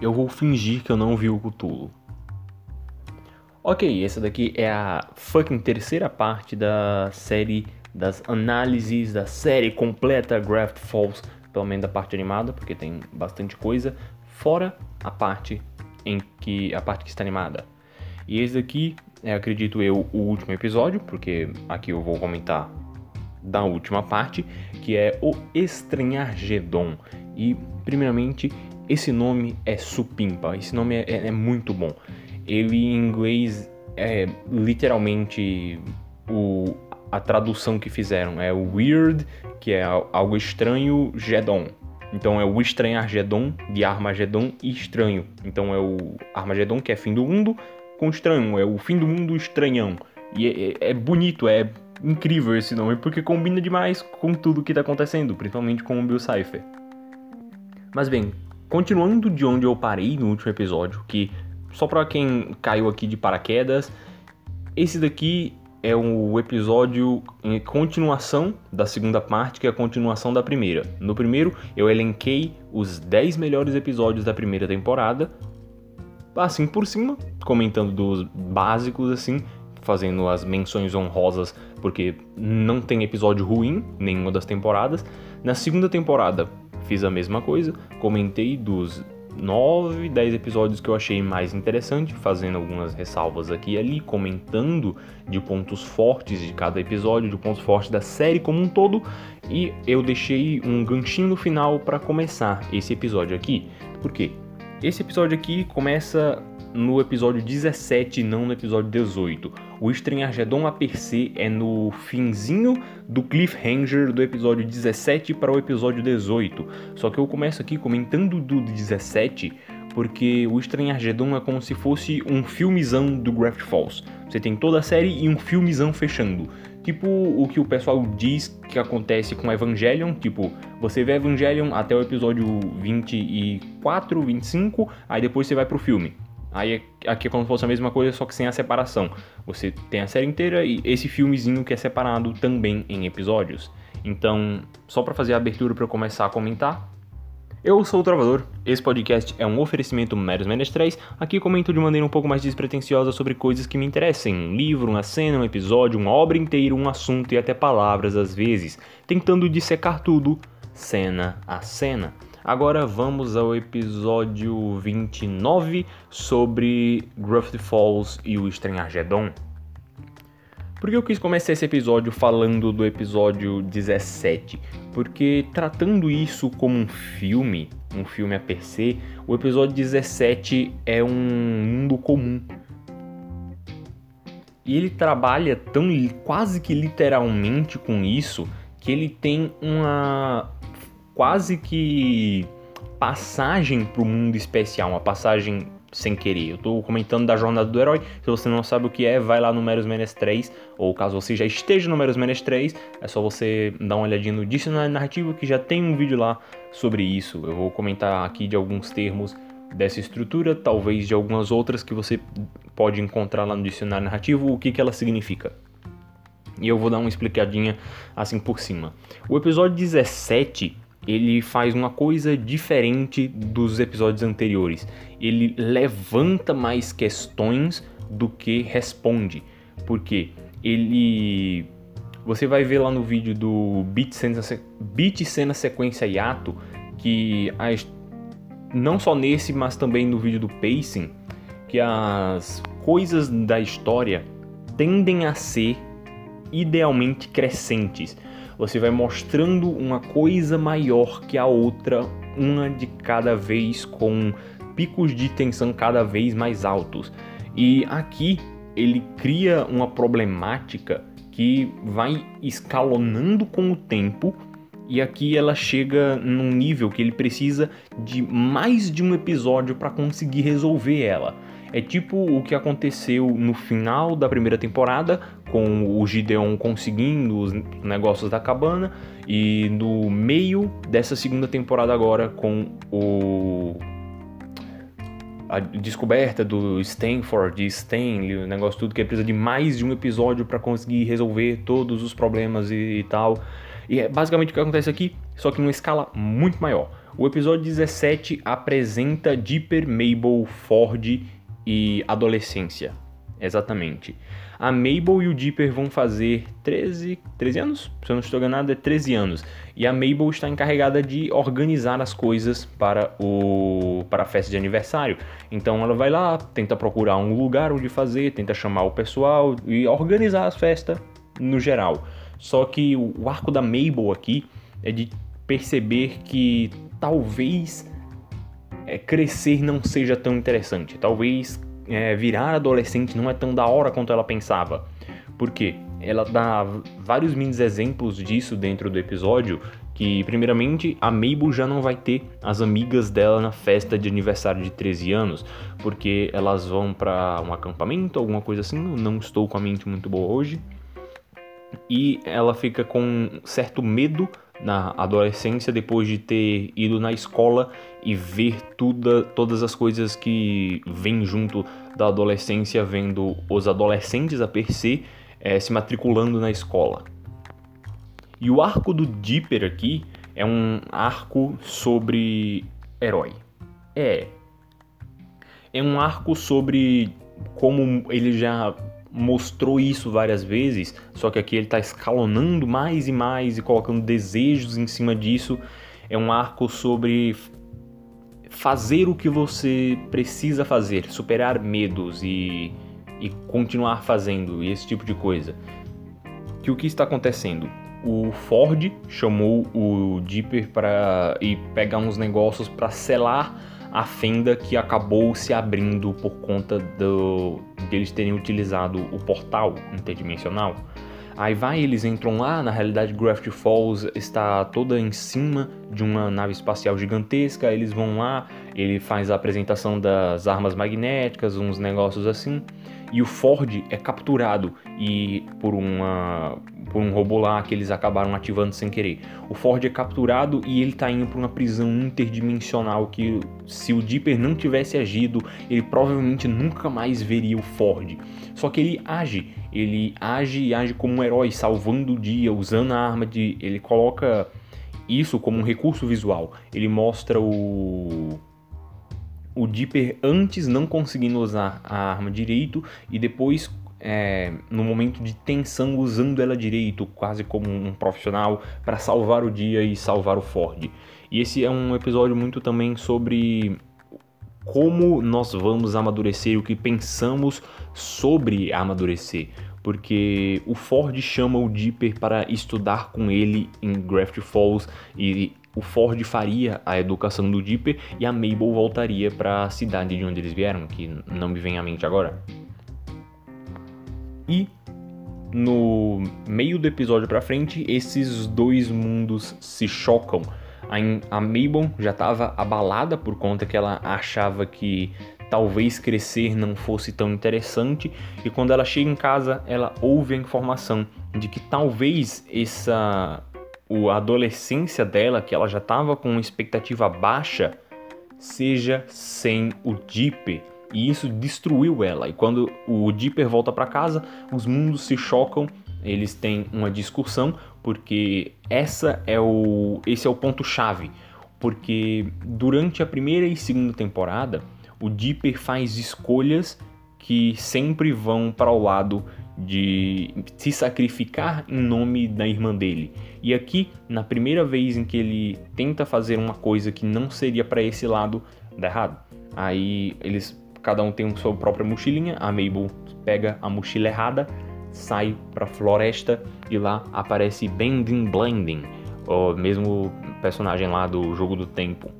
eu vou fingir que eu não vi o Cthulhu. Ok, essa daqui é a fucking terceira parte da série das análises da série completa Graft Falls, pelo menos da parte animada, porque tem bastante coisa, fora a parte em que a parte que está animada. E esse daqui é, acredito eu, o último episódio, porque aqui eu vou comentar da última parte, que é o Estranhargedon. E, primeiramente, esse nome é supimpa, esse nome é, é, é muito bom. Ele em inglês é literalmente o, a tradução que fizeram, é o Weird, que é algo estranho, Gedon. Então é o Estranhargedon de Armagedon e estranho. Então é o Armagedon que é fim do mundo, com estranho, é o fim do mundo estranhão. E é, é, é bonito, é incrível esse nome, porque combina demais com tudo que está acontecendo, principalmente com o Bill Cipher. Mas bem, continuando de onde eu parei no último episódio, que só para quem caiu aqui de paraquedas, esse daqui é o episódio em continuação da segunda parte, que é a continuação da primeira. No primeiro, eu elenquei os 10 melhores episódios da primeira temporada, assim por cima, comentando dos básicos assim, fazendo as menções honrosas, porque não tem episódio ruim nenhuma das temporadas. Na segunda temporada fiz a mesma coisa, comentei dos 9, 10 episódios que eu achei mais interessante, fazendo algumas ressalvas aqui e ali, comentando de pontos fortes de cada episódio, de pontos fortes da série como um todo, e eu deixei um ganchinho no final para começar esse episódio aqui. Por quê? Esse episódio aqui começa no episódio 17, não no episódio 18. O Estranhargedon a per se é no finzinho do cliffhanger do episódio 17 para o episódio 18. Só que eu começo aqui comentando do 17 porque o Estranhargedon é como se fosse um filmezão do Graft Falls. Você tem toda a série e um filmezão fechando. Tipo o que o pessoal diz que acontece com Evangelion, tipo, você vê Evangelion até o episódio 24, 25, aí depois você vai pro filme. Aí aqui é como se fosse a mesma coisa, só que sem a separação. Você tem a série inteira e esse filmezinho que é separado também em episódios. Então, só para fazer a abertura para começar a comentar, eu sou o Trovador, esse podcast é um oferecimento Meros Menestréis, aqui comento de maneira um pouco mais despretensiosa sobre coisas que me interessem, um livro, uma cena, um episódio, uma obra inteira, um assunto e até palavras às vezes, tentando dissecar tudo, cena a cena. Agora vamos ao episódio 29 sobre Gruffy Falls e o Estranhargedon. Por que eu quis começar esse episódio falando do episódio 17? Porque tratando isso como um filme, um filme a per se, o episódio 17 é um mundo comum. E ele trabalha tão quase que literalmente com isso que ele tem uma quase que passagem para o mundo especial, uma passagem sem querer. Eu estou comentando da jornada do herói. Se você não sabe o que é, vai lá no Meros Menes 3, ou caso você já esteja no Meros Menes 3, é só você dar uma olhadinha no dicionário narrativo que já tem um vídeo lá sobre isso. Eu vou comentar aqui de alguns termos dessa estrutura, talvez de algumas outras que você pode encontrar lá no dicionário narrativo, o que, que ela significa. E eu vou dar uma explicadinha assim por cima. O episódio 17 ele faz uma coisa diferente dos episódios anteriores. Ele levanta mais questões do que responde. Porque ele. Você vai ver lá no vídeo do Beat Cena, Beat Cena Sequência Yato que as, não só nesse, mas também no vídeo do Pacing, que as coisas da história tendem a ser idealmente crescentes você vai mostrando uma coisa maior que a outra, uma de cada vez com picos de tensão cada vez mais altos. E aqui ele cria uma problemática que vai escalonando com o tempo e aqui ela chega num nível que ele precisa de mais de um episódio para conseguir resolver ela. É tipo o que aconteceu no final da primeira temporada, com o Gideon conseguindo os negócios da cabana, e no meio dessa segunda temporada agora com o a descoberta do Stanford, de Stanley, o negócio tudo que precisa de mais de um episódio para conseguir resolver todos os problemas e, e tal. E é basicamente o que acontece aqui, só que numa escala muito maior. O episódio 17 apresenta Dipper, Mabel, Ford e adolescência. Exatamente. A Mabel e o Dipper vão fazer 13, 13 anos? Se eu não estou enganado, é 13 anos. E a Mabel está encarregada de organizar as coisas para, o, para a festa de aniversário. Então ela vai lá, tenta procurar um lugar onde fazer, tenta chamar o pessoal e organizar as festas no geral. Só que o arco da Mabel aqui é de perceber que talvez é, crescer não seja tão interessante. Talvez é, virar adolescente não é tão da hora quanto ela pensava. Por quê? Ela dá vários mini exemplos disso dentro do episódio. Que, primeiramente, a Mabel já não vai ter as amigas dela na festa de aniversário de 13 anos, porque elas vão para um acampamento, alguma coisa assim. Eu não estou com a mente muito boa hoje. E ela fica com certo medo na adolescência depois de ter ido na escola e ver tudo, todas as coisas que vêm junto da adolescência, vendo os adolescentes a per se é, se matriculando na escola. E o arco do Dipper aqui é um arco sobre herói. É. É um arco sobre como ele já mostrou isso várias vezes, só que aqui ele está escalonando mais e mais e colocando desejos em cima disso. É um arco sobre fazer o que você precisa fazer, superar medos e, e continuar fazendo esse tipo de coisa. Que o que está acontecendo? O Ford chamou o Dipper para ir pegar uns negócios para selar a fenda que acabou se abrindo por conta do, de eles terem utilizado o portal interdimensional. Aí vai, eles entram lá, na realidade Gravity Falls está toda em cima de uma nave espacial gigantesca, eles vão lá, ele faz a apresentação das armas magnéticas, uns negócios assim, e o Ford é capturado e por uma por um robô lá que eles acabaram ativando sem querer. O Ford é capturado e ele está indo para uma prisão interdimensional que se o Dipper não tivesse agido, ele provavelmente nunca mais veria o Ford. Só que ele age, ele age e age como um herói, salvando o dia, usando a arma de, ele coloca isso como um recurso visual. Ele mostra o o Dipper antes não conseguindo usar a arma direito e depois é, no momento de tensão usando ela direito, quase como um profissional, para salvar o dia e salvar o Ford. E esse é um episódio muito também sobre como nós vamos amadurecer, o que pensamos sobre amadurecer. Porque o Ford chama o Dipper para estudar com ele em Gravity Falls e o Ford faria a educação do Dipper e a Mabel voltaria para a cidade de onde eles vieram, que não me vem à mente agora. E no meio do episódio para frente, esses dois mundos se chocam. A, Mabel já estava abalada por conta que ela achava que talvez crescer não fosse tão interessante e quando ela chega em casa, ela ouve a informação de que talvez essa a adolescência dela, que ela já estava com uma expectativa baixa, seja sem o Dipper e isso destruiu ela. E quando o Dipper volta para casa, os mundos se chocam, eles têm uma discussão, porque essa é o esse é o ponto chave, porque durante a primeira e segunda temporada, o Dipper faz escolhas que sempre vão para o lado de se sacrificar em nome da irmã dele. E aqui, na primeira vez em que ele tenta fazer uma coisa que não seria para esse lado, dá errado. Aí eles cada um tem a sua própria mochilinha. A Mabel pega a mochila errada, sai pra floresta e lá aparece Bending Blending, o mesmo personagem lá do Jogo do Tempo,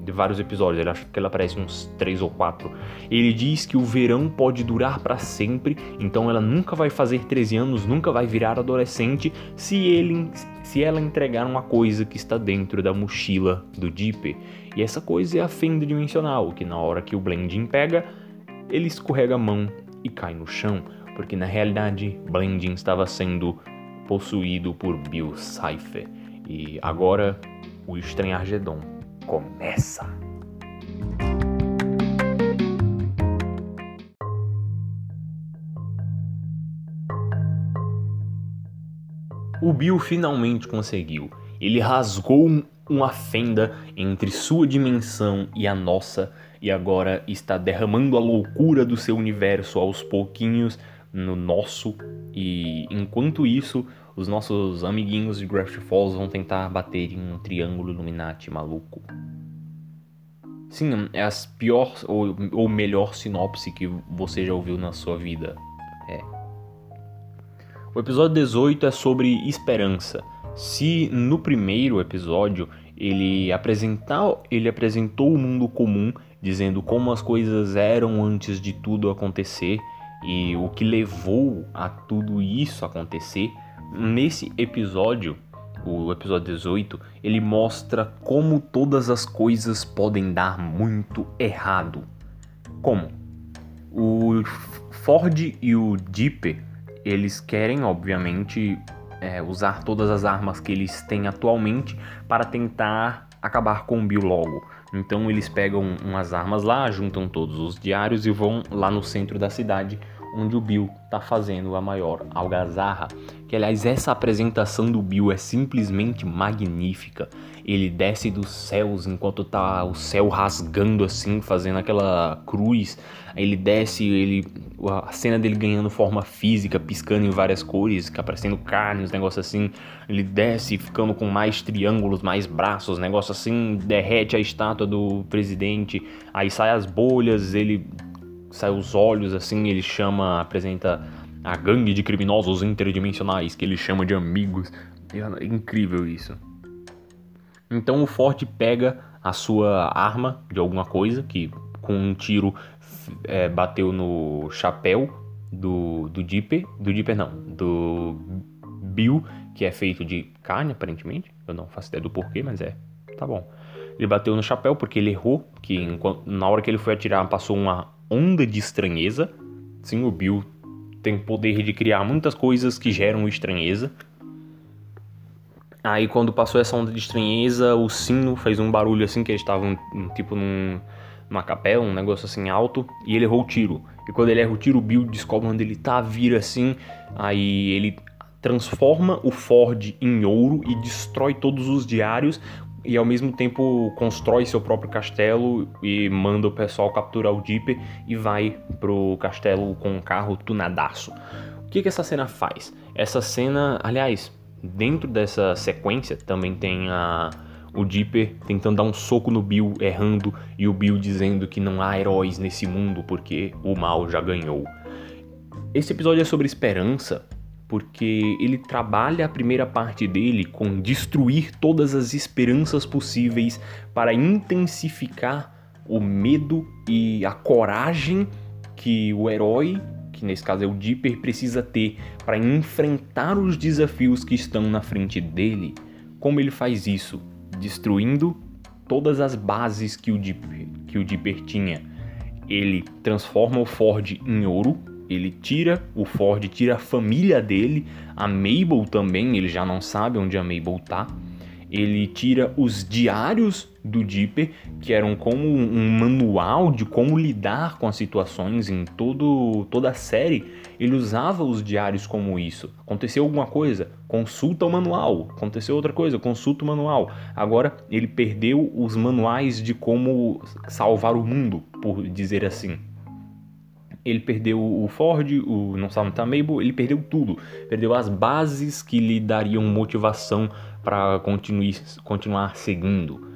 de vários episódios. Ele acha que ele aparece uns três ou quatro. Ele diz que o verão pode durar para sempre, então ela nunca vai fazer 13 anos, nunca vai virar adolescente se ele se ela entregar uma coisa que está dentro da mochila do Dipper. E essa coisa é a fenda dimensional, que na hora que o Blending pega, ele escorrega a mão e cai no chão, porque na realidade Blending estava sendo possuído por Bill Cipher. E agora o Estranhagedon começa. O Bill finalmente conseguiu. Ele rasgou uma fenda entre sua dimensão e a nossa e agora está derramando a loucura do seu universo aos pouquinhos no nosso e enquanto isso os nossos amiguinhos de Gravity Falls vão tentar bater em um triângulo Illuminati maluco. Sim, é a pior ou, ou melhor sinopse que você já ouviu na sua vida. É. O episódio 18 é sobre esperança. Se no primeiro episódio ele, apresentar, ele apresentou o mundo comum, dizendo como as coisas eram antes de tudo acontecer e o que levou a tudo isso acontecer, nesse episódio, o episódio 18, ele mostra como todas as coisas podem dar muito errado. Como? O Ford e o Jeep, eles querem, obviamente, é, usar todas as armas que eles têm atualmente para tentar acabar com o Bill logo. Então eles pegam umas armas lá, juntam todos os diários e vão lá no centro da cidade onde o Bill está fazendo a maior algazarra. Que aliás, essa apresentação do Bill é simplesmente magnífica. Ele desce dos céus enquanto tá o céu rasgando assim, fazendo aquela cruz. Ele desce, ele a cena dele ganhando forma física, piscando em várias cores, aparecendo carne, uns negócios assim. Ele desce ficando com mais triângulos, mais braços, negócio assim, derrete a estátua do presidente. Aí sai as bolhas, ele sai os olhos assim, ele chama, apresenta a gangue de criminosos interdimensionais que ele chama de amigos. É incrível isso. Então o Forte pega a sua arma de alguma coisa que com um tiro é, bateu no chapéu do, do Dipper, do Dipper não, do Bill, que é feito de carne aparentemente. Eu não faço ideia do porquê, mas é, tá bom. Ele bateu no chapéu porque ele errou, que na hora que ele foi atirar passou uma onda de estranheza. Sim, o Bill tem o poder de criar muitas coisas que geram estranheza. Aí quando passou essa onda de estranheza, o sino fez um barulho assim que eles estavam tipo num, numa capela, um negócio assim alto, e ele errou o tiro. E quando ele erra o tiro, o Bill descobre onde ele tá, vira assim, aí ele transforma o Ford em ouro e destrói todos os diários e ao mesmo tempo constrói seu próprio castelo e manda o pessoal capturar o Dipper e vai pro castelo com um carro tunadaço. O que, que essa cena faz? Essa cena, aliás, dentro dessa sequência também tem a, o Dipper tentando dar um soco no Bill, errando, e o Bill dizendo que não há heróis nesse mundo porque o mal já ganhou. Esse episódio é sobre esperança, porque ele trabalha a primeira parte dele com destruir todas as esperanças possíveis para intensificar o medo e a coragem que o herói, que nesse caso é o Dipper, precisa ter para enfrentar os desafios que estão na frente dele. Como ele faz isso? Destruindo todas as bases que o Dipper, que o Dipper tinha. Ele transforma o Ford em ouro, ele tira o Ford, tira a família dele, a Mabel também, ele já não sabe onde a Mabel tá. Ele tira os diários do Dipper, que eram como um manual de como lidar com as situações em todo, toda a série. Ele usava os diários como isso. Aconteceu alguma coisa? Consulta o manual. Aconteceu outra coisa? Consulta o manual. Agora ele perdeu os manuais de como salvar o mundo, por dizer assim ele perdeu o Ford, o não sabe Mabel, ele perdeu tudo. Perdeu as bases que lhe dariam motivação para continuar seguindo.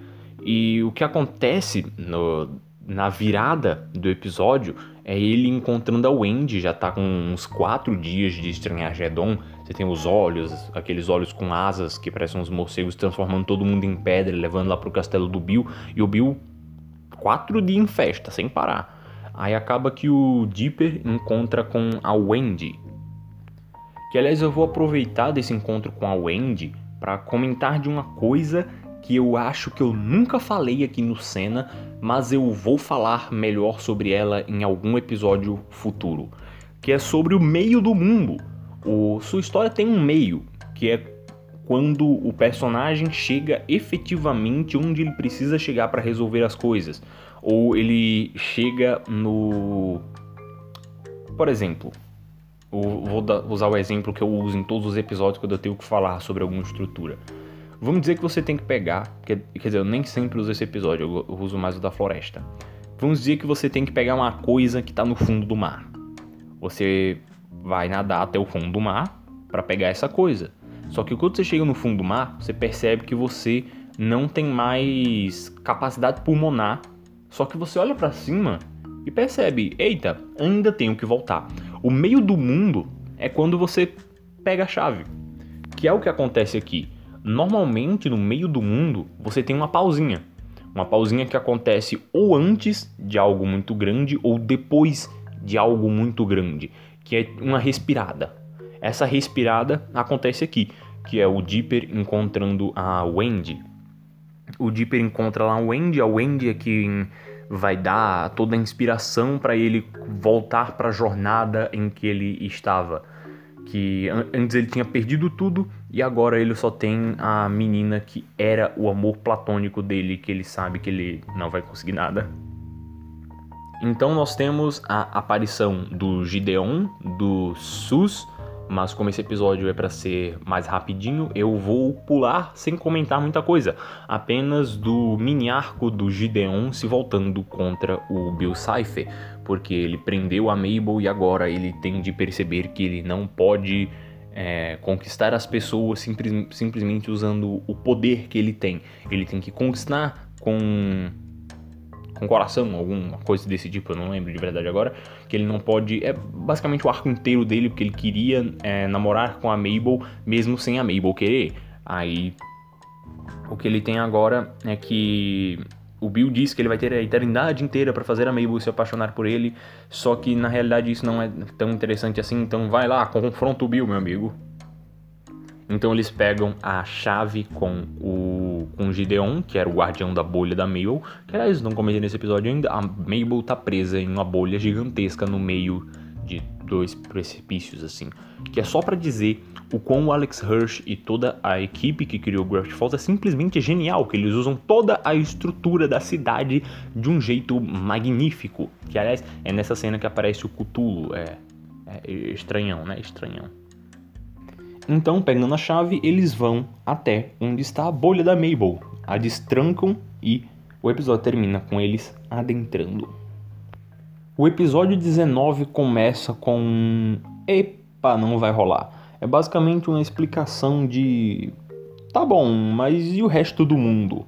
E o que acontece no, na virada do episódio é ele encontrando a Wendy, já tá com uns quatro dias de Estranhagedon. Você tem os olhos, aqueles olhos com asas que parecem uns morcegos transformando todo mundo em pedra, levando lá pro castelo do Bill. E o Bill, quatro dias em festa, sem parar. Aí acaba que o Dipper encontra com a Wendy. Que aliás eu vou aproveitar desse encontro com a Wendy para comentar de uma coisa que eu acho que eu nunca falei aqui no Cena, mas eu vou falar melhor sobre ela em algum episódio futuro, que é sobre o meio do mundo. O, sua história tem um meio, que é quando o personagem chega efetivamente onde ele precisa chegar para resolver as coisas ou ele chega no. Por exemplo, vou usar o exemplo que eu uso em todos os episódios quando eu tenho que falar sobre alguma estrutura. Vamos dizer que você tem que pegar, quer, dizer, eu nem sempre uso esse episódio, eu uso mais o da floresta. Vamos dizer que você tem que pegar uma coisa que está no fundo do mar. Você vai nadar até o fundo do mar para pegar essa coisa. Só que quando você chega no fundo do mar, você percebe que você não tem mais capacidade pulmonar. Só que você olha para cima e percebe, eita, ainda tenho que voltar. O meio do mundo é quando você pega a chave, que é o que acontece aqui. Normalmente no meio do mundo você tem uma pausinha, uma pausinha que acontece ou antes de algo muito grande ou depois de algo muito grande, que é uma respirada. Essa respirada acontece aqui, que é o Dipper encontrando a Wendy. O Dipper encontra lá a Wendy, a Wendy é quem vai dar toda a inspiração para ele voltar para a jornada em que ele estava. Que antes ele tinha perdido tudo e agora ele só tem a menina que era o amor platônico dele, que ele sabe que ele não vai conseguir nada. Então nós temos a aparição do Gideon, do Sus, mas como esse episódio é para ser mais rapidinho, eu vou pular sem comentar muita coisa, apenas do mini arco do Gideon se voltando contra o Bill Cipher, porque ele prendeu a Mabel e agora ele tem de perceber que ele não pode é, conquistar as pessoas simples, simplesmente usando o poder que ele tem. Ele tem que conquistar com com coração, alguma coisa desse tipo, eu não lembro de verdade agora, que ele não pode, é basicamente o arco inteiro dele, porque ele queria é, namorar com a Mabel, mesmo sem a Mabel querer. Aí, o que ele tem agora é que o Bill diz que ele vai ter a eternidade inteira para fazer a Mabel se apaixonar por ele, só que na realidade isso não é tão interessante assim, então vai lá, confronta o Bill, meu amigo. Então eles pegam a chave com o, com Gideon, que era o guardião da bolha da Mabel, que aliás não comentei nesse episódio ainda, a Mabel tá presa em uma bolha gigantesca no meio de dois precipícios assim, que é só para dizer o quão o Alex Hirsch e toda a equipe que criou Gravity Falls é simplesmente genial, que eles usam toda a estrutura da cidade de um jeito magnífico, que aliás é nessa cena que aparece o Cthulhu, é, é estranhão, né, estranhão. Então, pegando a chave, eles vão até onde está a bolha da Mabel, a destrancam e o episódio termina com eles adentrando. O episódio 19 começa com epa, não vai rolar. É basicamente uma explicação de tá bom, mas e o resto do mundo?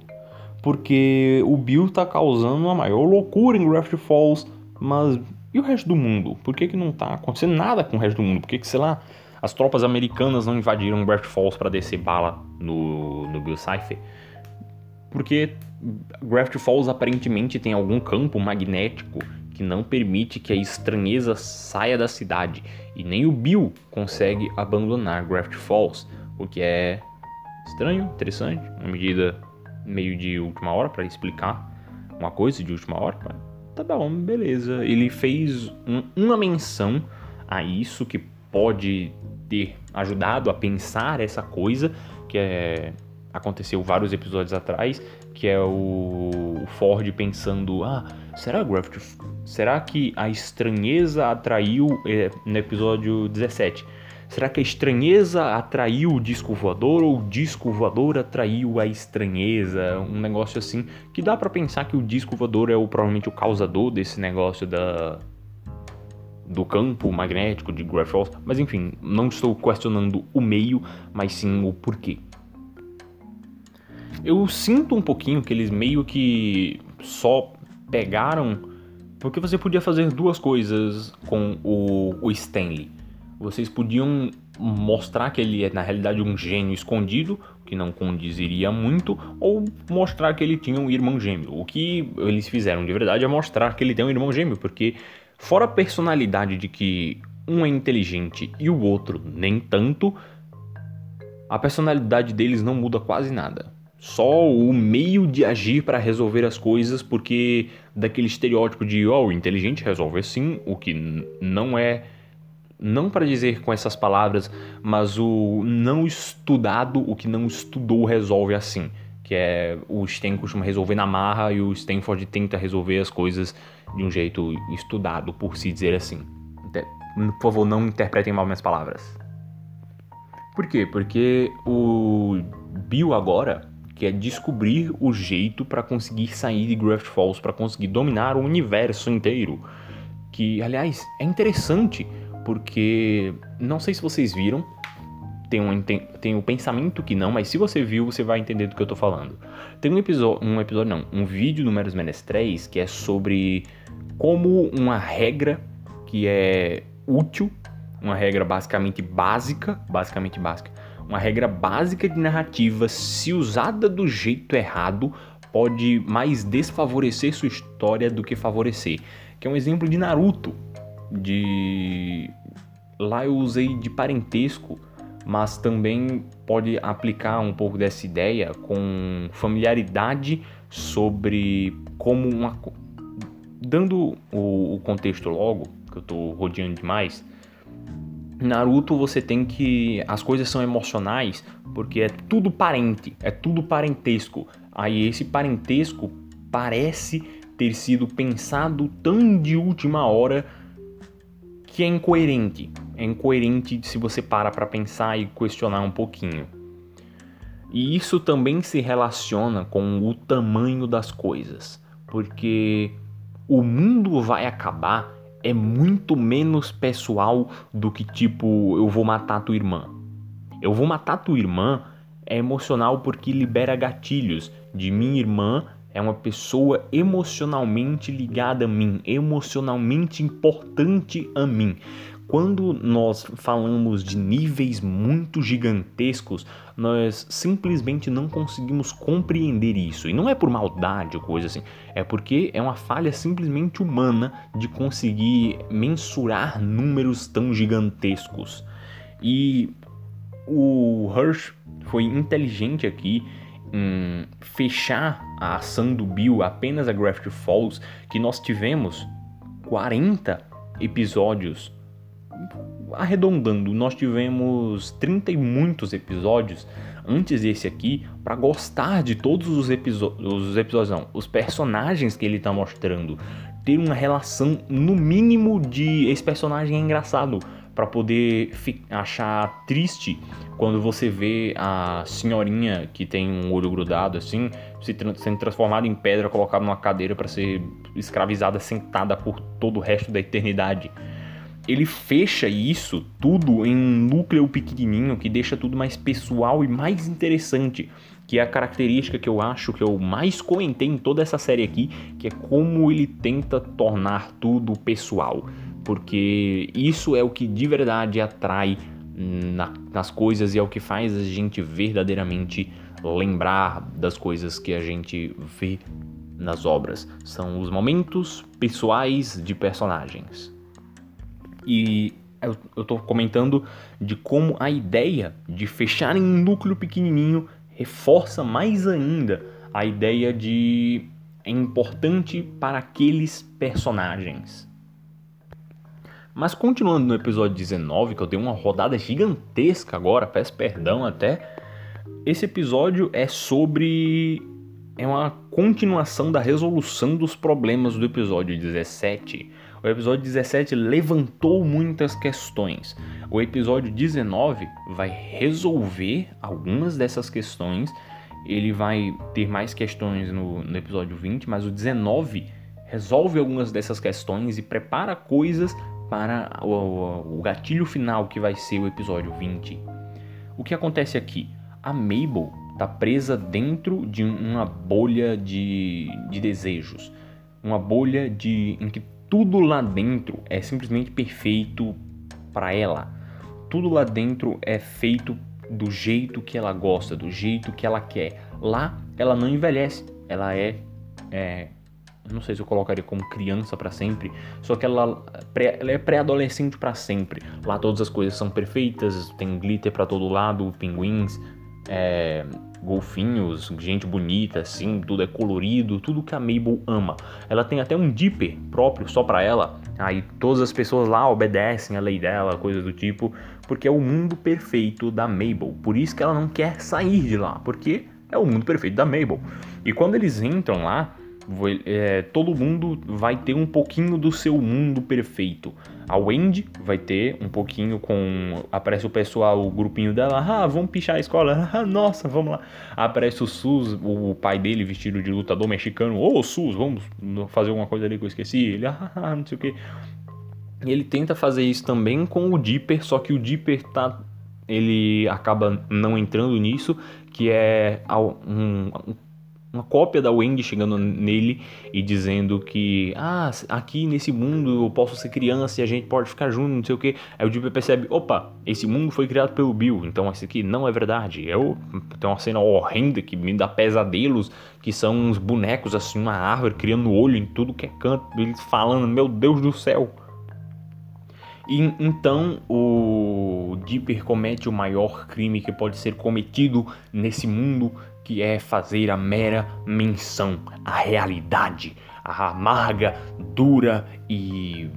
Porque o Bill tá causando uma maior loucura em Gravity Falls, mas e o resto do mundo? Por que, que não tá acontecendo nada com o resto do mundo? Por que, que sei lá, as tropas americanas não invadiram Gravity Falls para descer bala no, no Bill Cipher. Porque Gravity Falls aparentemente tem algum campo magnético que não permite que a estranheza saia da cidade. E nem o Bill consegue abandonar Gravity Falls, o que é estranho, interessante, uma medida meio de última hora para explicar uma coisa de última hora. Tá bom, beleza. Ele fez um, uma menção a isso que pode ter ajudado a pensar essa coisa que é, aconteceu vários episódios atrás, que é o, Ford pensando, ah, será Gravity, será que a estranheza atraiu é, no episódio 17? Será que a estranheza atraiu o disco voador ou o disco voador atraiu a estranheza? Um negócio assim que dá para pensar que o disco voador é o, provavelmente o causador desse negócio da do campo magnético de Falls, mas enfim, não estou questionando o meio, mas sim o porquê. Eu sinto um pouquinho que eles meio que só pegaram porque você podia fazer duas coisas com o, o Stanley. Vocês podiam mostrar que ele é na realidade um gênio escondido, que não condiziria muito, ou mostrar que ele tinha um irmão gêmeo. O que eles fizeram de verdade é mostrar que ele tem um irmão gêmeo, porque Fora a personalidade de que um é inteligente e o outro nem tanto, a personalidade deles não muda quase nada. Só o meio de agir para resolver as coisas, porque daquele estereótipo de oh, o inteligente resolve assim, o que não é não para dizer com essas palavras, mas o não estudado, o que não estudou resolve assim, que é o Sten costuma resolver na marra e o Stanford tenta resolver as coisas de um jeito estudado, por se dizer assim. Por favor, não interpretem mal minhas palavras. Por quê? Porque o Bill agora quer descobrir o jeito para conseguir sair de Graft Falls, para conseguir dominar o universo inteiro. Que, aliás, é interessante porque não sei se vocês viram, tem um, tem, tem um pensamento que não, mas se você viu, você vai entender do que eu tô falando. Tem um episódio, um episódio não, um vídeo do Meros Menestréis que é sobre como uma regra que é útil, uma regra basicamente básica, basicamente básica, uma regra básica de narrativa, se usada do jeito errado, pode mais desfavorecer sua história do que favorecer. Que é um exemplo de Naruto, de lá eu usei de parentesco mas também pode aplicar um pouco dessa ideia com familiaridade sobre como uma. Dando o, o contexto logo, que eu estou rodeando demais, Naruto você tem que. As coisas são emocionais porque é tudo parente, é tudo parentesco. Aí esse parentesco parece ter sido pensado tão de última hora que é incoerente é incoerente se você para para pensar e questionar um pouquinho. E isso também se relaciona com o tamanho das coisas, porque o mundo vai acabar é muito menos pessoal do que tipo eu vou matar tua irmã. Eu vou matar tua irmã é emocional porque libera gatilhos de minha irmã é uma pessoa emocionalmente ligada a mim, emocionalmente importante a mim. Quando nós falamos de níveis muito gigantescos, nós simplesmente não conseguimos compreender isso. E não é por maldade ou coisa assim, é porque é uma falha simplesmente humana de conseguir mensurar números tão gigantescos. E o Hirsch foi inteligente aqui em fechar a ação do Bill apenas a Graft Falls, que nós tivemos 40 episódios. Arredondando, nós tivemos 30 e muitos episódios antes desse aqui para gostar de todos os, os episódios, não, os personagens que ele está mostrando, ter uma relação no mínimo de esse personagem é engraçado para poder achar triste quando você vê a senhorinha que tem um olho grudado assim se tra sendo transformada em pedra, colocada numa cadeira para ser escravizada sentada por todo o resto da eternidade. Ele fecha isso tudo em um núcleo pequenininho que deixa tudo mais pessoal e mais interessante, que é a característica que eu acho que eu mais comentei em toda essa série aqui, que é como ele tenta tornar tudo pessoal, porque isso é o que de verdade atrai na, nas coisas e é o que faz a gente verdadeiramente lembrar das coisas que a gente vê nas obras. São os momentos pessoais de personagens. E eu, eu tô comentando de como a ideia de fechar em um núcleo pequenininho reforça mais ainda a ideia de é importante para aqueles personagens. Mas continuando no episódio 19, que eu dei uma rodada gigantesca agora, peço perdão até. Esse episódio é sobre. É uma continuação da resolução dos problemas do episódio 17, o episódio 17 levantou muitas questões. O episódio 19 vai resolver algumas dessas questões. Ele vai ter mais questões no, no episódio 20, mas o 19 resolve algumas dessas questões e prepara coisas para o, o, o gatilho final que vai ser o episódio 20. O que acontece aqui? A Mabel está presa dentro de uma bolha de, de desejos, uma bolha de em que tudo lá dentro é simplesmente perfeito para ela. Tudo lá dentro é feito do jeito que ela gosta, do jeito que ela quer. Lá ela não envelhece, ela é, é não sei se eu colocaria como criança para sempre, só que ela, ela é pré-adolescente para sempre. Lá todas as coisas são perfeitas, tem glitter para todo lado, pinguins, é, golfinhos, gente bonita, assim, tudo é colorido, tudo que a Mabel ama. Ela tem até um dipper próprio só para ela. Aí todas as pessoas lá obedecem a lei dela, coisa do tipo, porque é o mundo perfeito da Mabel. Por isso que ela não quer sair de lá, porque é o mundo perfeito da Mabel. E quando eles entram lá, é, todo mundo vai ter um pouquinho do seu mundo perfeito. A Wendy vai ter um pouquinho com. Aparece o pessoal, o grupinho dela, ah, vamos pichar a escola, ah, nossa, vamos lá. Aparece o Sus, o pai dele vestido de lutador mexicano, ô oh, Sus, vamos fazer alguma coisa ali que eu esqueci. Ele, ah, não sei o que. Ele tenta fazer isso também com o Dipper, só que o Dipper tá. Ele acaba não entrando nisso, que é um, uma cópia da Wendy chegando nele e dizendo que ah, aqui nesse mundo eu posso ser criança e a gente pode ficar junto, não sei o que. Aí o Dipper percebe, opa, esse mundo foi criado pelo Bill, então esse aqui não é verdade. Eu tem uma cena horrenda que me dá pesadelos, que são uns bonecos assim, uma árvore criando olho em tudo que é canto, eles falando, meu Deus do céu. E então o Dipper comete o maior crime que pode ser cometido nesse mundo, que é fazer a mera menção à realidade, a amarga, dura e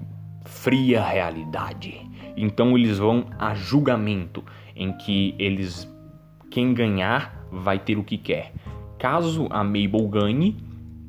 fria realidade. Então eles vão a julgamento, em que eles quem ganhar vai ter o que quer. Caso a Mabel ganhe,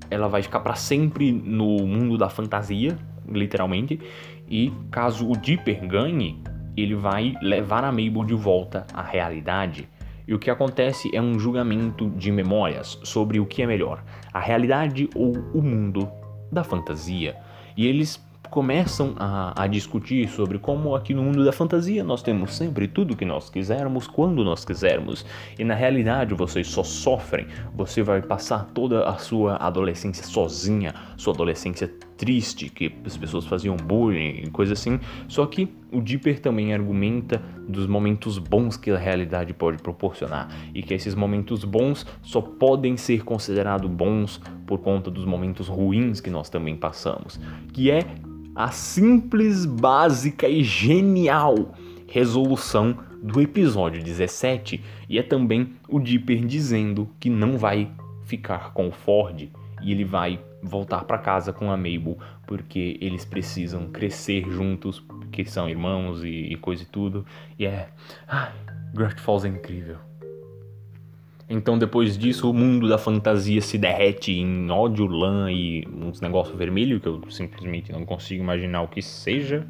ela vai ficar para sempre no mundo da fantasia, literalmente, e caso o Dipper ganhe, ele vai levar a Mabel de volta à realidade. E o que acontece é um julgamento de memórias sobre o que é melhor, a realidade ou o mundo da fantasia. E eles começam a, a, discutir sobre como aqui no mundo da fantasia nós temos sempre tudo que nós quisermos, quando nós quisermos, e na realidade vocês só sofrem, você vai passar toda a sua adolescência sozinha, sua adolescência triste, que as pessoas faziam bullying e coisa assim, só que o Dipper também argumenta dos momentos bons que a realidade pode proporcionar e que esses momentos bons só podem ser considerados bons por conta dos momentos ruins que nós também passamos, que é a simples, básica e genial resolução do episódio 17 e é também o Dipper dizendo que não vai ficar com o Ford e ele vai voltar para casa com a Mabel porque eles precisam crescer juntos porque são irmãos e, e coisa e tudo e é ai, Gravity Falls é incrível então depois disso o mundo da fantasia se derrete em ódio, lã e uns negócios vermelhos que eu simplesmente não consigo imaginar o que seja.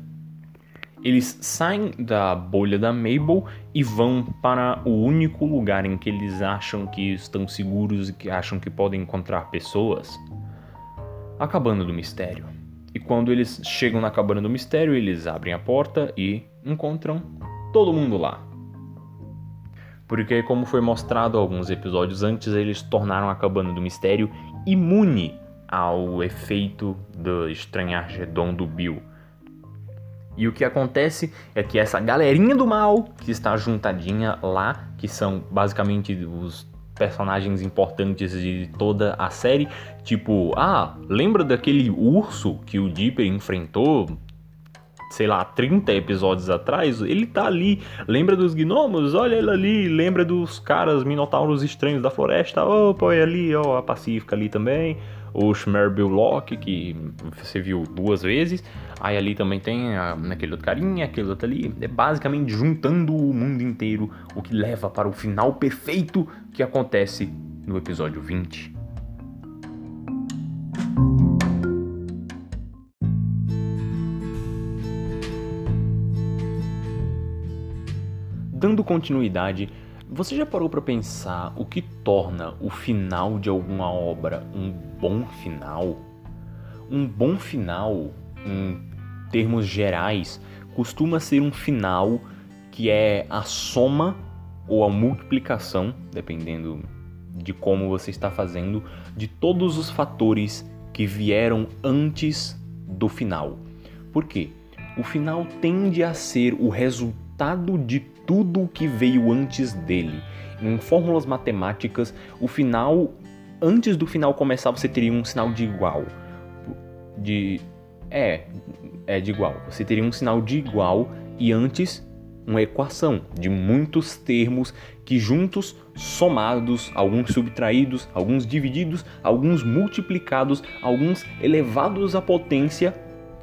Eles saem da bolha da Mabel e vão para o único lugar em que eles acham que estão seguros e que acham que podem encontrar pessoas. A cabana do mistério. E quando eles chegam na cabana do mistério, eles abrem a porta e encontram todo mundo lá porque, como foi mostrado alguns episódios antes, eles tornaram a Cabana do Mistério imune ao efeito do estranhagedon do Bill. E o que acontece é que essa galerinha do mal que está juntadinha lá, que são basicamente os personagens importantes de toda a série, tipo, ah, lembra daquele urso que o Dipper enfrentou sei lá, 30 episódios atrás, ele tá ali. Lembra dos gnomos? Olha ele ali. Lembra dos caras minotauros estranhos da floresta? Opa, é ali, ó, a Pacífica ali também. O Schmerbil Locke, que você viu duas vezes. Aí ali também tem a, aquele outro carinha, aquele outro ali. É basicamente juntando o mundo inteiro, o que leva para o final perfeito que acontece no episódio 20. Dando continuidade, você já parou para pensar o que torna o final de alguma obra um bom final? Um bom final, em termos gerais, costuma ser um final que é a soma ou a multiplicação, dependendo de como você está fazendo, de todos os fatores que vieram antes do final. Por quê? O final tende a ser o resultado de tudo o que veio antes dele. Em fórmulas matemáticas, o final, antes do final começar, você teria um sinal de igual. De. É, é de igual. Você teria um sinal de igual e antes uma equação de muitos termos que juntos, somados, alguns subtraídos, alguns divididos, alguns multiplicados, alguns elevados à potência,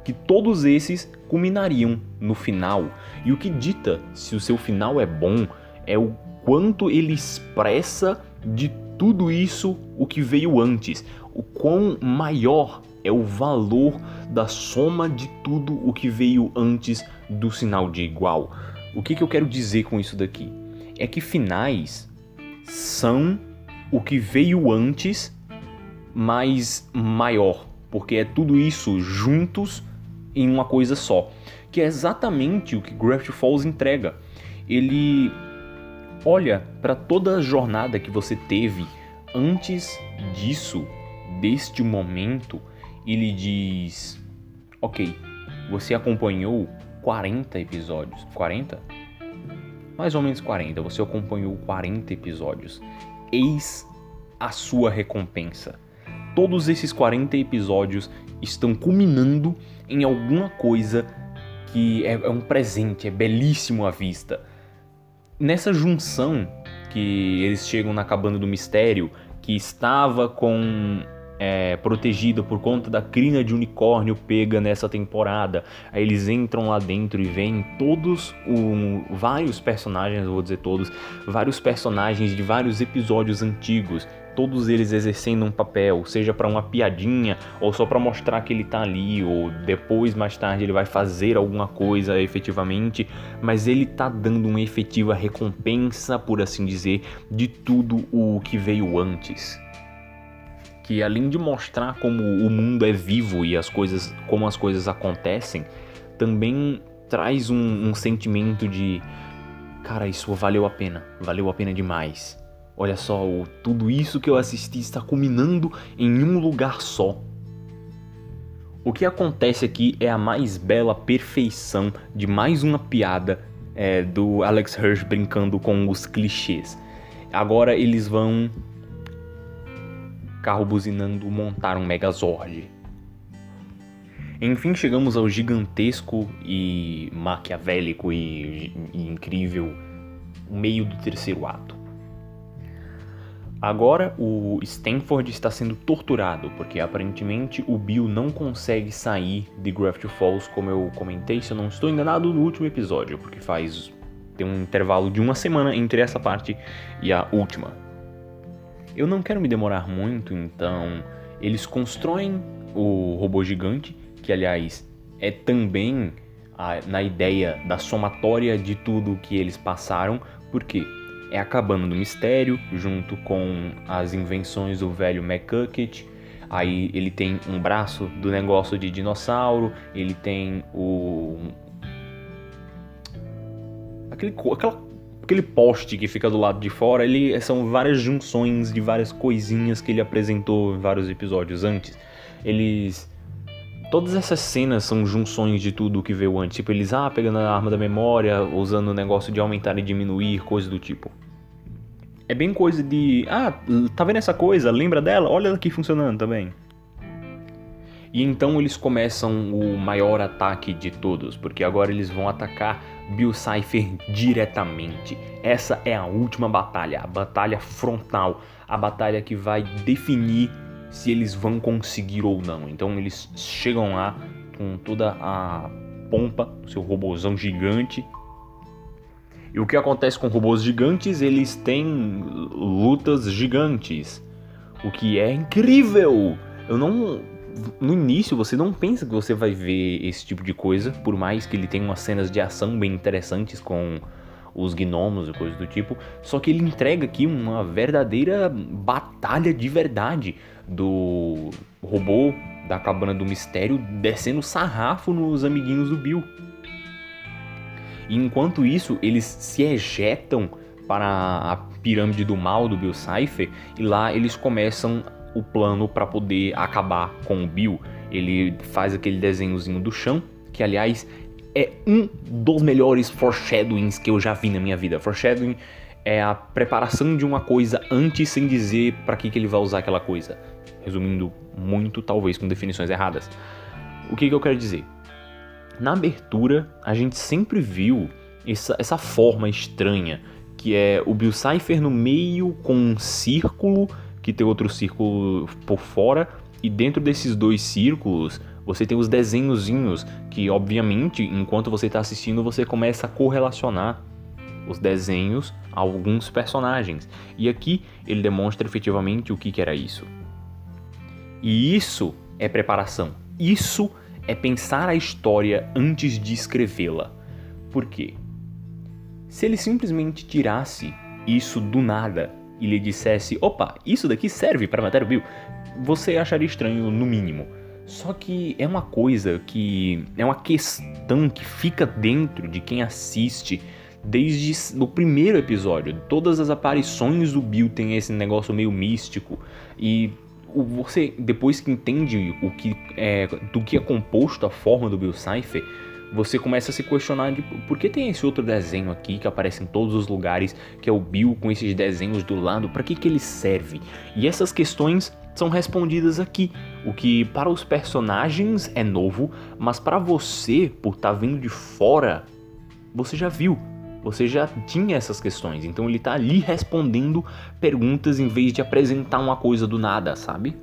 que todos esses culminariam no final. E o que dita se o seu final é bom é o quanto ele expressa de tudo isso o que veio antes, o quão maior é o valor da soma de tudo o que veio antes do sinal de igual. O que, que eu quero dizer com isso daqui? É que finais são o que veio antes, mas maior, porque é tudo isso juntos em uma coisa só, que é exatamente o que Gravity Falls entrega. Ele olha para toda a jornada que você teve antes disso, deste momento, e lhe diz: Ok, você acompanhou 40 episódios. 40? Mais ou menos 40. Você acompanhou 40 episódios. Eis a sua recompensa. Todos esses 40 episódios estão culminando em alguma coisa que é, é um presente, é belíssimo à vista. Nessa junção que eles chegam na cabana do mistério, que estava com é, protegido por conta da crina de unicórnio pega nessa temporada. Aí eles entram lá dentro e veem todos um, vários personagens, vou dizer todos, vários personagens de vários episódios antigos. Todos eles exercendo um papel, seja para uma piadinha ou só para mostrar que ele tá ali, ou depois, mais tarde, ele vai fazer alguma coisa efetivamente, mas ele tá dando uma efetiva recompensa, por assim dizer, de tudo o que veio antes que além de mostrar como o mundo é vivo e as coisas, como as coisas acontecem, também traz um, um sentimento de cara, isso valeu a pena, valeu a pena demais. Olha só, tudo isso que eu assisti está culminando em um lugar só. O que acontece aqui é a mais bela perfeição de mais uma piada é, do Alex Hirsch brincando com os clichês. Agora eles vão carro buzinando montar um Megazord. Enfim, chegamos ao gigantesco e maquiavélico e, e incrível meio do terceiro ato. Agora o Stanford está sendo torturado porque aparentemente o Bill não consegue sair de Gravity Falls, como eu comentei, se eu não estou enganado no último episódio, porque faz tem um intervalo de uma semana entre essa parte e a última. Eu não quero me demorar muito, então eles constroem o robô gigante, que aliás é também a, na ideia da somatória de tudo que eles passaram, porque é a cabana do mistério, junto com as invenções do velho McCucket. Aí ele tem um braço do negócio de dinossauro, ele tem o. Aquele, aquela aquele poste que fica do lado de fora, ele são várias junções de várias coisinhas que ele apresentou em vários episódios antes. Eles todas essas cenas são junções de tudo que veio antes. Tipo, eles ah, pegando a arma da memória, usando o negócio de aumentar e diminuir, coisa do tipo. É bem coisa de, ah, tá vendo essa coisa? Lembra dela? Olha ela aqui funcionando também. E então eles começam o maior ataque de todos, porque agora eles vão atacar Bill Cipher diretamente. Essa é a última batalha, a batalha frontal, a batalha que vai definir se eles vão conseguir ou não. Então eles chegam lá com toda a pompa, seu robôzão gigante. E o que acontece com robôs gigantes? Eles têm lutas gigantes, o que é incrível. Eu não no início você não pensa que você vai ver esse tipo de coisa, por mais que ele tenha umas cenas de ação bem interessantes com os gnomos e coisas do tipo, só que ele entrega aqui uma verdadeira batalha de verdade do robô da cabana do mistério descendo sarrafo nos amiguinhos do Bill. E enquanto isso, eles se ejetam para a pirâmide do mal do Bill Cipher e lá eles começam o plano para poder acabar com o Bill. Ele faz aquele desenhozinho do chão, que aliás é um dos melhores foreshadowings que eu já vi na minha vida. Foreshadowing é a preparação de uma coisa antes sem dizer para que, que ele vai usar aquela coisa. Resumindo muito, talvez com definições erradas. O que, que eu quero dizer? Na abertura, a gente sempre viu essa, essa forma estranha, que é o Bill Cipher no meio com um círculo que tem outro círculo por fora, e dentro desses dois círculos você tem os desenhozinhos que, obviamente, enquanto você está assistindo, você começa a correlacionar os desenhos a alguns personagens. E aqui ele demonstra efetivamente o que, que era isso. E isso é preparação. Isso é pensar a história antes de escrevê-la. Por quê? Se ele simplesmente tirasse isso do nada e lhe dissesse: opa, isso daqui serve para matar o Bill, você acharia estranho no mínimo. Só que é uma coisa que. é uma questão que fica dentro de quem assiste desde o primeiro episódio. Todas as aparições do Bill tem esse negócio meio místico e você depois que entende o que é, do que é composto a forma do Bill Cipher, você começa a se questionar de por que tem esse outro desenho aqui que aparece em todos os lugares, que é o Bill com esses desenhos do lado, para que que ele serve? E essas questões são respondidas aqui, o que para os personagens é novo, mas para você, por estar tá vindo de fora, você já viu, você já tinha essas questões, então ele tá ali respondendo perguntas em vez de apresentar uma coisa do nada, sabe?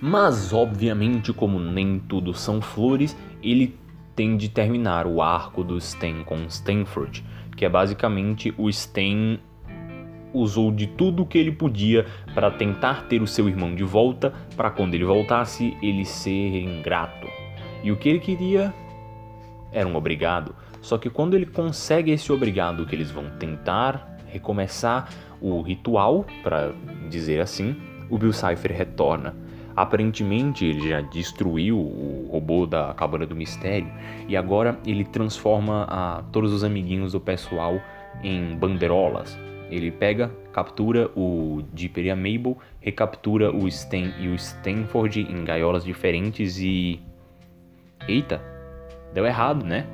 Mas obviamente, como nem tudo são flores, ele tem de terminar o arco do Stan com Stanford, que é basicamente o Stan usou de tudo que ele podia para tentar ter o seu irmão de volta, para quando ele voltasse ele ser ingrato. E o que ele queria era um obrigado. Só que quando ele consegue esse obrigado que eles vão tentar recomeçar o ritual, para dizer assim, o Bill Cipher retorna. Aparentemente ele já destruiu o robô da Cabana do Mistério e agora ele transforma a todos os amiguinhos do pessoal em bandeirolas. Ele pega, captura o Dipper e a Mabel, recaptura o Stan e o Stanford em gaiolas diferentes e. Eita! Deu errado, né?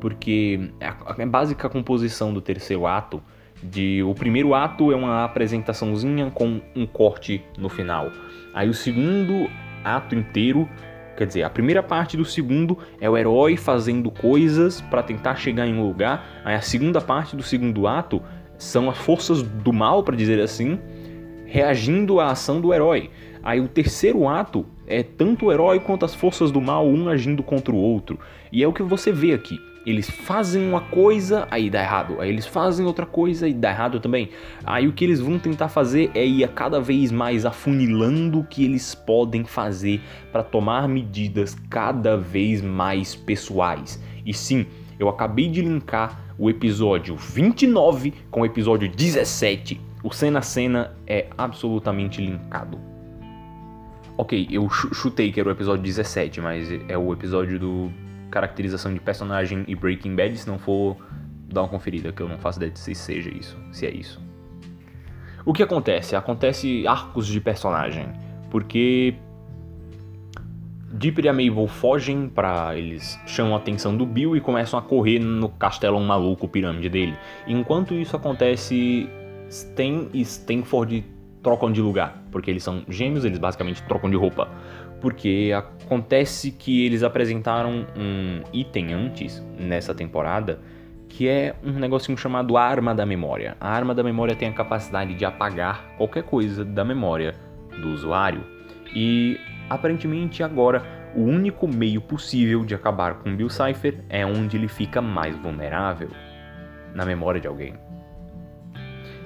Porque é a, básica composição do terceiro ato de o primeiro ato é uma apresentaçãozinha com um corte no final. Aí o segundo ato inteiro, quer dizer, a primeira parte do segundo é o herói fazendo coisas para tentar chegar em um lugar. Aí a segunda parte do segundo ato são as forças do mal, para dizer assim, reagindo à ação do herói. Aí o terceiro ato é tanto o herói quanto as forças do mal, um agindo contra o outro. E é o que você vê aqui. Eles fazem uma coisa, aí dá errado. Aí eles fazem outra coisa e dá errado também. Aí o que eles vão tentar fazer é ir a cada vez mais afunilando o que eles podem fazer para tomar medidas cada vez mais pessoais. E sim, eu acabei de linkar o episódio 29 com o episódio 17. O cena a cena é absolutamente linkado. Ok, eu chutei que era o episódio 17, mas é o episódio do caracterização de personagem e Breaking Bad, se não for, dá uma conferida, que eu não faço ideia de se seja isso, se é isso. O que acontece? Acontece arcos de personagem, porque Dipper e a Mabel fogem para eles chamam a atenção do Bill e começam a correr no castelo maluco pirâmide dele. Enquanto isso acontece, Stan e Stanford trocam de lugar, porque eles são gêmeos, eles basicamente trocam de roupa porque acontece que eles apresentaram um item antes nessa temporada que é um negocinho chamado arma da memória. A arma da memória tem a capacidade de apagar qualquer coisa da memória do usuário e aparentemente agora o único meio possível de acabar com Bill Cipher é onde ele fica mais vulnerável na memória de alguém.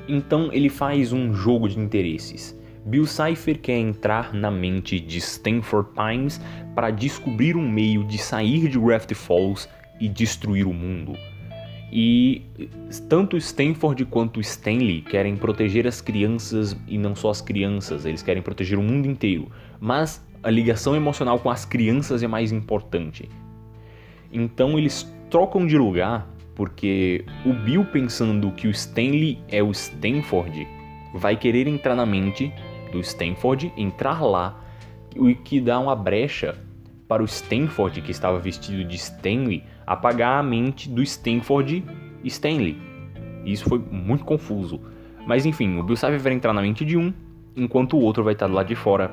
Então ele faz um jogo de interesses Bill Cipher quer entrar na mente de Stanford Pines para descobrir um meio de sair de Raft Falls e destruir o mundo. E tanto Stanford quanto Stanley querem proteger as crianças e não só as crianças, eles querem proteger o mundo inteiro. Mas a ligação emocional com as crianças é mais importante. Então eles trocam de lugar porque o Bill pensando que o Stanley é o Stanford vai querer entrar na mente do Stanford entrar lá, o que dá uma brecha para o Stanford, que estava vestido de Stanley, apagar a mente do Stanford Stanley. Isso foi muito confuso. Mas enfim, o Bill Cipher vai entrar na mente de um, enquanto o outro vai estar do lado de fora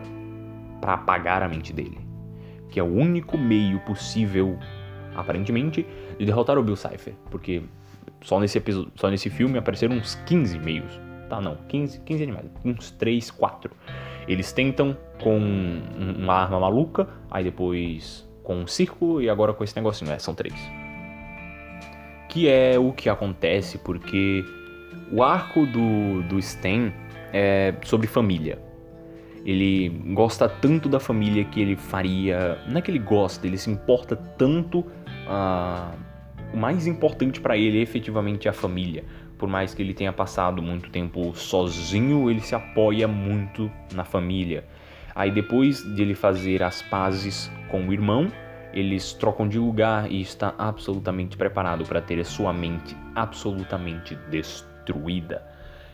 para apagar a mente dele. Que é o único meio possível, aparentemente, de derrotar o Bill Cipher. Porque só nesse, episódio, só nesse filme apareceram uns 15 meios Tá, não, 15, 15 animais, uns 3, 4. Eles tentam com uma arma maluca, aí depois com um círculo e agora com esse negocinho, é, são três. que é o que acontece porque o arco do, do Sten é sobre família. Ele gosta tanto da família que ele faria. Não é que ele gosta, ele se importa tanto. Uh, o mais importante para ele é efetivamente a família. Por mais que ele tenha passado muito tempo sozinho, ele se apoia muito na família. Aí depois de ele fazer as pazes com o irmão, eles trocam de lugar e está absolutamente preparado para ter a sua mente absolutamente destruída.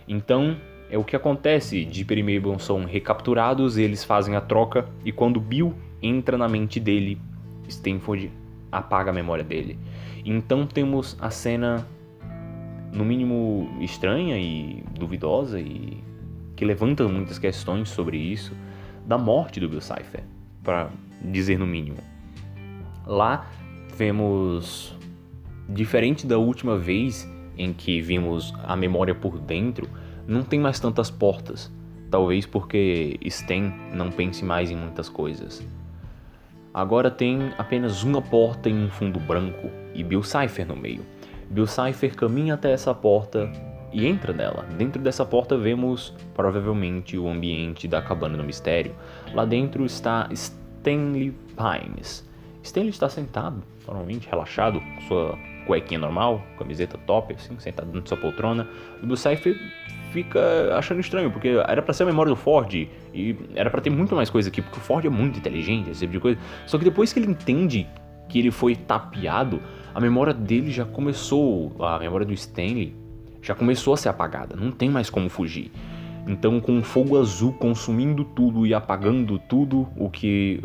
Então, é o que acontece. Dipper e Mabel são recapturados, eles fazem a troca e quando Bill entra na mente dele, Stanford apaga a memória dele. Então temos a cena no mínimo estranha e duvidosa e que levanta muitas questões sobre isso da morte do Bill Cipher, para dizer no mínimo. Lá vemos diferente da última vez em que vimos a memória por dentro, não tem mais tantas portas. Talvez porque Sten não pense mais em muitas coisas. Agora tem apenas uma porta em um fundo branco e Bill Cipher no meio. Bill Cipher caminha até essa porta e entra nela. Dentro dessa porta vemos provavelmente o ambiente da cabana do mistério. Lá dentro está Stanley Pines. Stanley está sentado, normalmente relaxado, com sua cuequinha normal, camiseta top, assim, sentado na sua poltrona. E o Cypher fica achando estranho, porque era para ser a memória do Ford e era para ter muito mais coisa aqui, porque o Ford é muito inteligente, esse tipo de coisa. Só que depois que ele entende que ele foi tapeado, a memória dele já começou, a memória do Stanley já começou a ser apagada, não tem mais como fugir. Então, com o fogo azul consumindo tudo e apagando tudo o que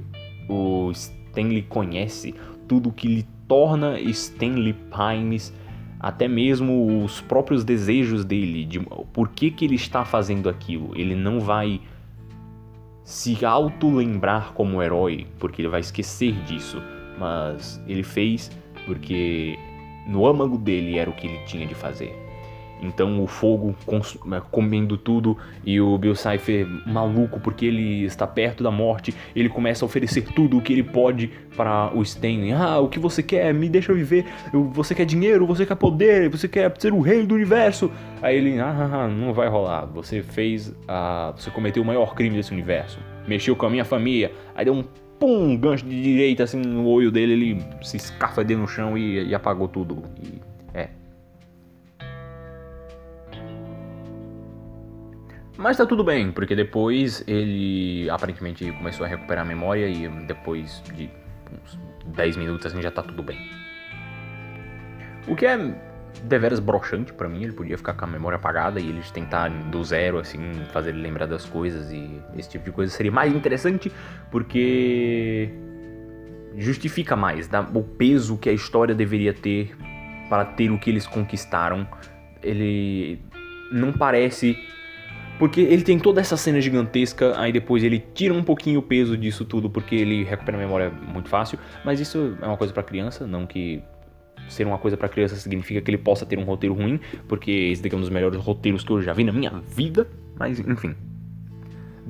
o Stanley conhece, tudo que lhe torna Stanley Pines, até mesmo os próprios desejos dele, de por que, que ele está fazendo aquilo. Ele não vai se auto-lembrar como herói, porque ele vai esquecer disso, mas ele fez porque no âmago dele era o que ele tinha de fazer. Então o fogo né, comendo tudo e o Bill Cipher maluco porque ele está perto da morte, ele começa a oferecer tudo o que ele pode para o Stanley. Ah, o que você quer? Me deixa viver. Você quer dinheiro? Você quer poder? Você quer ser o rei do universo? Aí ele, ah, ah, ah não vai rolar. Você fez, você cometeu o maior crime desse universo. Mexeu com a minha família. Aí deu um pum, um gancho de direita assim no olho dele, ele se escafedeu no chão e, e apagou tudo. E, é, Mas tá tudo bem, porque depois ele aparentemente começou a recuperar a memória e depois de uns 10 minutos assim já tá tudo bem. O que é deveras broxante para mim, ele podia ficar com a memória apagada e eles tentar do zero assim, fazer ele lembrar das coisas e esse tipo de coisa seria mais interessante porque justifica mais dá o peso que a história deveria ter para ter o que eles conquistaram. Ele não parece porque ele tem toda essa cena gigantesca, aí depois ele tira um pouquinho o peso disso tudo, porque ele recupera a memória muito fácil. Mas isso é uma coisa para criança, não que ser uma coisa para criança significa que ele possa ter um roteiro ruim, porque esse daqui é um dos melhores roteiros que eu já vi na minha vida. Mas enfim,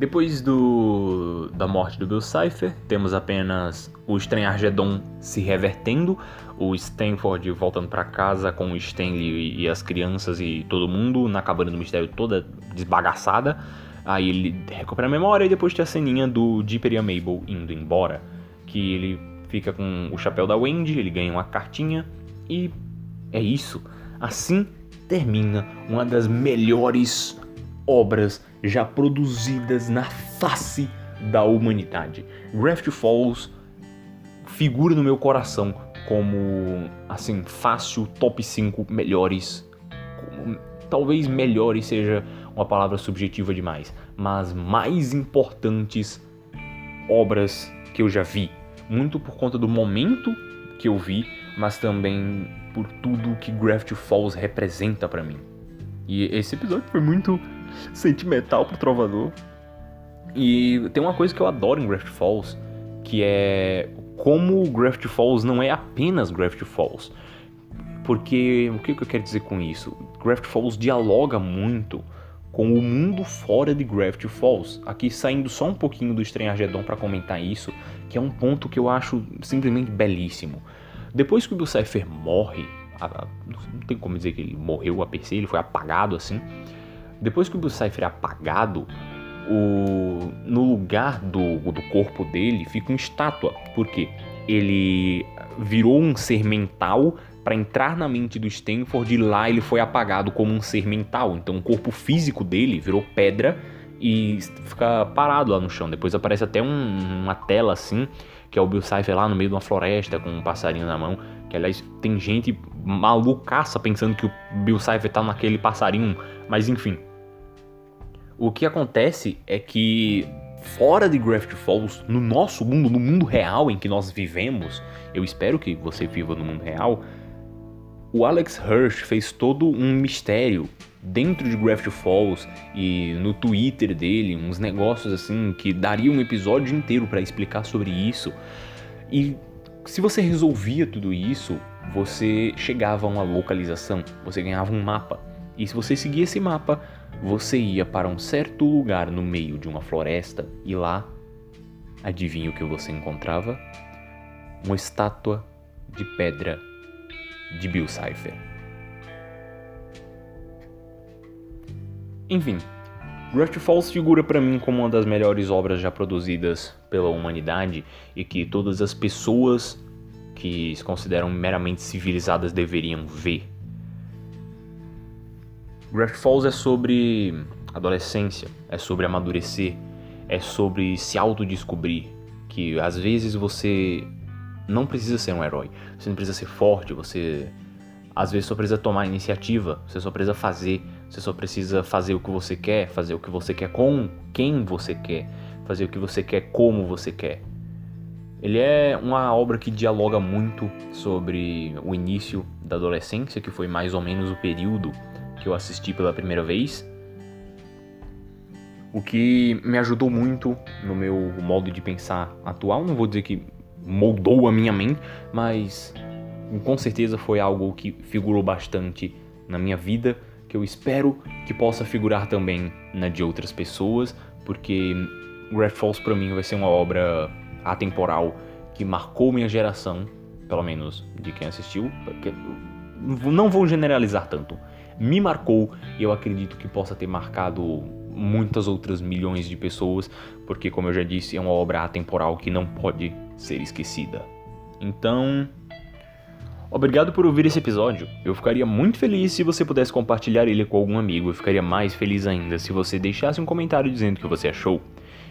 depois do, da morte do Bill Cipher, temos apenas o Estranhargedon se revertendo, o Stanford voltando para casa com o Stanley e as crianças e todo mundo na cabana do mistério toda desbagaçada. Aí ele recupera a memória e depois tem a ceninha do Dipper e a Mabel indo embora, que ele fica com o chapéu da Wendy, ele ganha uma cartinha e é isso. Assim termina uma das melhores obras já produzidas na face da humanidade. Gravity Falls figura no meu coração como, assim, fácil top 5 melhores. Como, talvez melhores seja uma palavra subjetiva demais, mas mais importantes obras que eu já vi. Muito por conta do momento que eu vi, mas também por tudo que Gravity Falls representa para mim. E esse episódio foi muito sentimental pro trovador. E tem uma coisa que eu adoro em Gravity Falls, que é como Gravity Falls não é apenas Gravity Falls. Porque o que eu quero dizer com isso? Gravity Falls dialoga muito com o mundo fora de Gravity Falls. Aqui saindo só um pouquinho do Estranhagedon para comentar isso, que é um ponto que eu acho simplesmente belíssimo. Depois que o Bill Cipher morre, não tem como dizer que ele morreu a se, ele foi apagado assim. Depois que o Bill Cipher é apagado, o, no lugar do, do corpo dele fica uma estátua. Por quê? Ele virou um ser mental para entrar na mente do Stanford e lá ele foi apagado como um ser mental. Então o corpo físico dele virou pedra e fica parado lá no chão. Depois aparece até um, uma tela assim, que é o Bill Cipher lá no meio de uma floresta com um passarinho na mão. Que aliás tem gente malucaça pensando que o Bill Cipher tá naquele passarinho, mas enfim. O que acontece é que fora de Gravity Falls, no nosso mundo, no mundo real em que nós vivemos, eu espero que você viva no mundo real, o Alex Hirsch fez todo um mistério dentro de Gravity Falls e no Twitter dele, uns negócios assim que daria um episódio inteiro para explicar sobre isso. E se você resolvia tudo isso, você chegava a uma localização, você ganhava um mapa. E se você seguia esse mapa, você ia para um certo lugar no meio de uma floresta e lá, adivinha o que você encontrava? Uma estátua de pedra de Bill Cipher. Enfim, Gravity Falls figura para mim como uma das melhores obras já produzidas pela humanidade e que todas as pessoas que se consideram meramente civilizadas deveriam ver. Gravity Falls é sobre adolescência, é sobre amadurecer, é sobre se autodescobrir, que às vezes você não precisa ser um herói, você não precisa ser forte, você às vezes só precisa tomar iniciativa, você só precisa fazer, você só precisa fazer o que você quer, fazer o que você quer com quem você quer, fazer o que você quer como você quer. Ele é uma obra que dialoga muito sobre o início da adolescência, que foi mais ou menos o período que eu assisti pela primeira vez. O que me ajudou muito no meu modo de pensar atual. Não vou dizer que moldou a minha mente, mas com certeza foi algo que figurou bastante na minha vida, que eu espero que possa figurar também na de outras pessoas, porque Graph Falls para mim vai ser uma obra atemporal que marcou minha geração, pelo menos de quem assistiu, não vou generalizar tanto. Me marcou e eu acredito que possa ter marcado muitas outras milhões de pessoas, porque como eu já disse, é uma obra atemporal que não pode ser esquecida. Então, Obrigado por ouvir esse episódio. Eu ficaria muito feliz se você pudesse compartilhar ele com algum amigo. Eu ficaria mais feliz ainda se você deixasse um comentário dizendo o que você achou.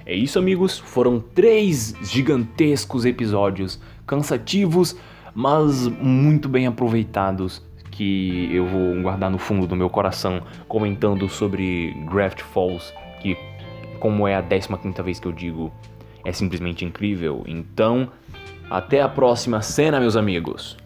É isso, amigos. Foram três gigantescos episódios, cansativos, mas muito bem aproveitados, que eu vou guardar no fundo do meu coração, comentando sobre Graft Falls, que, como é a 15 quinta vez que eu digo, é simplesmente incrível. Então, até a próxima cena, meus amigos.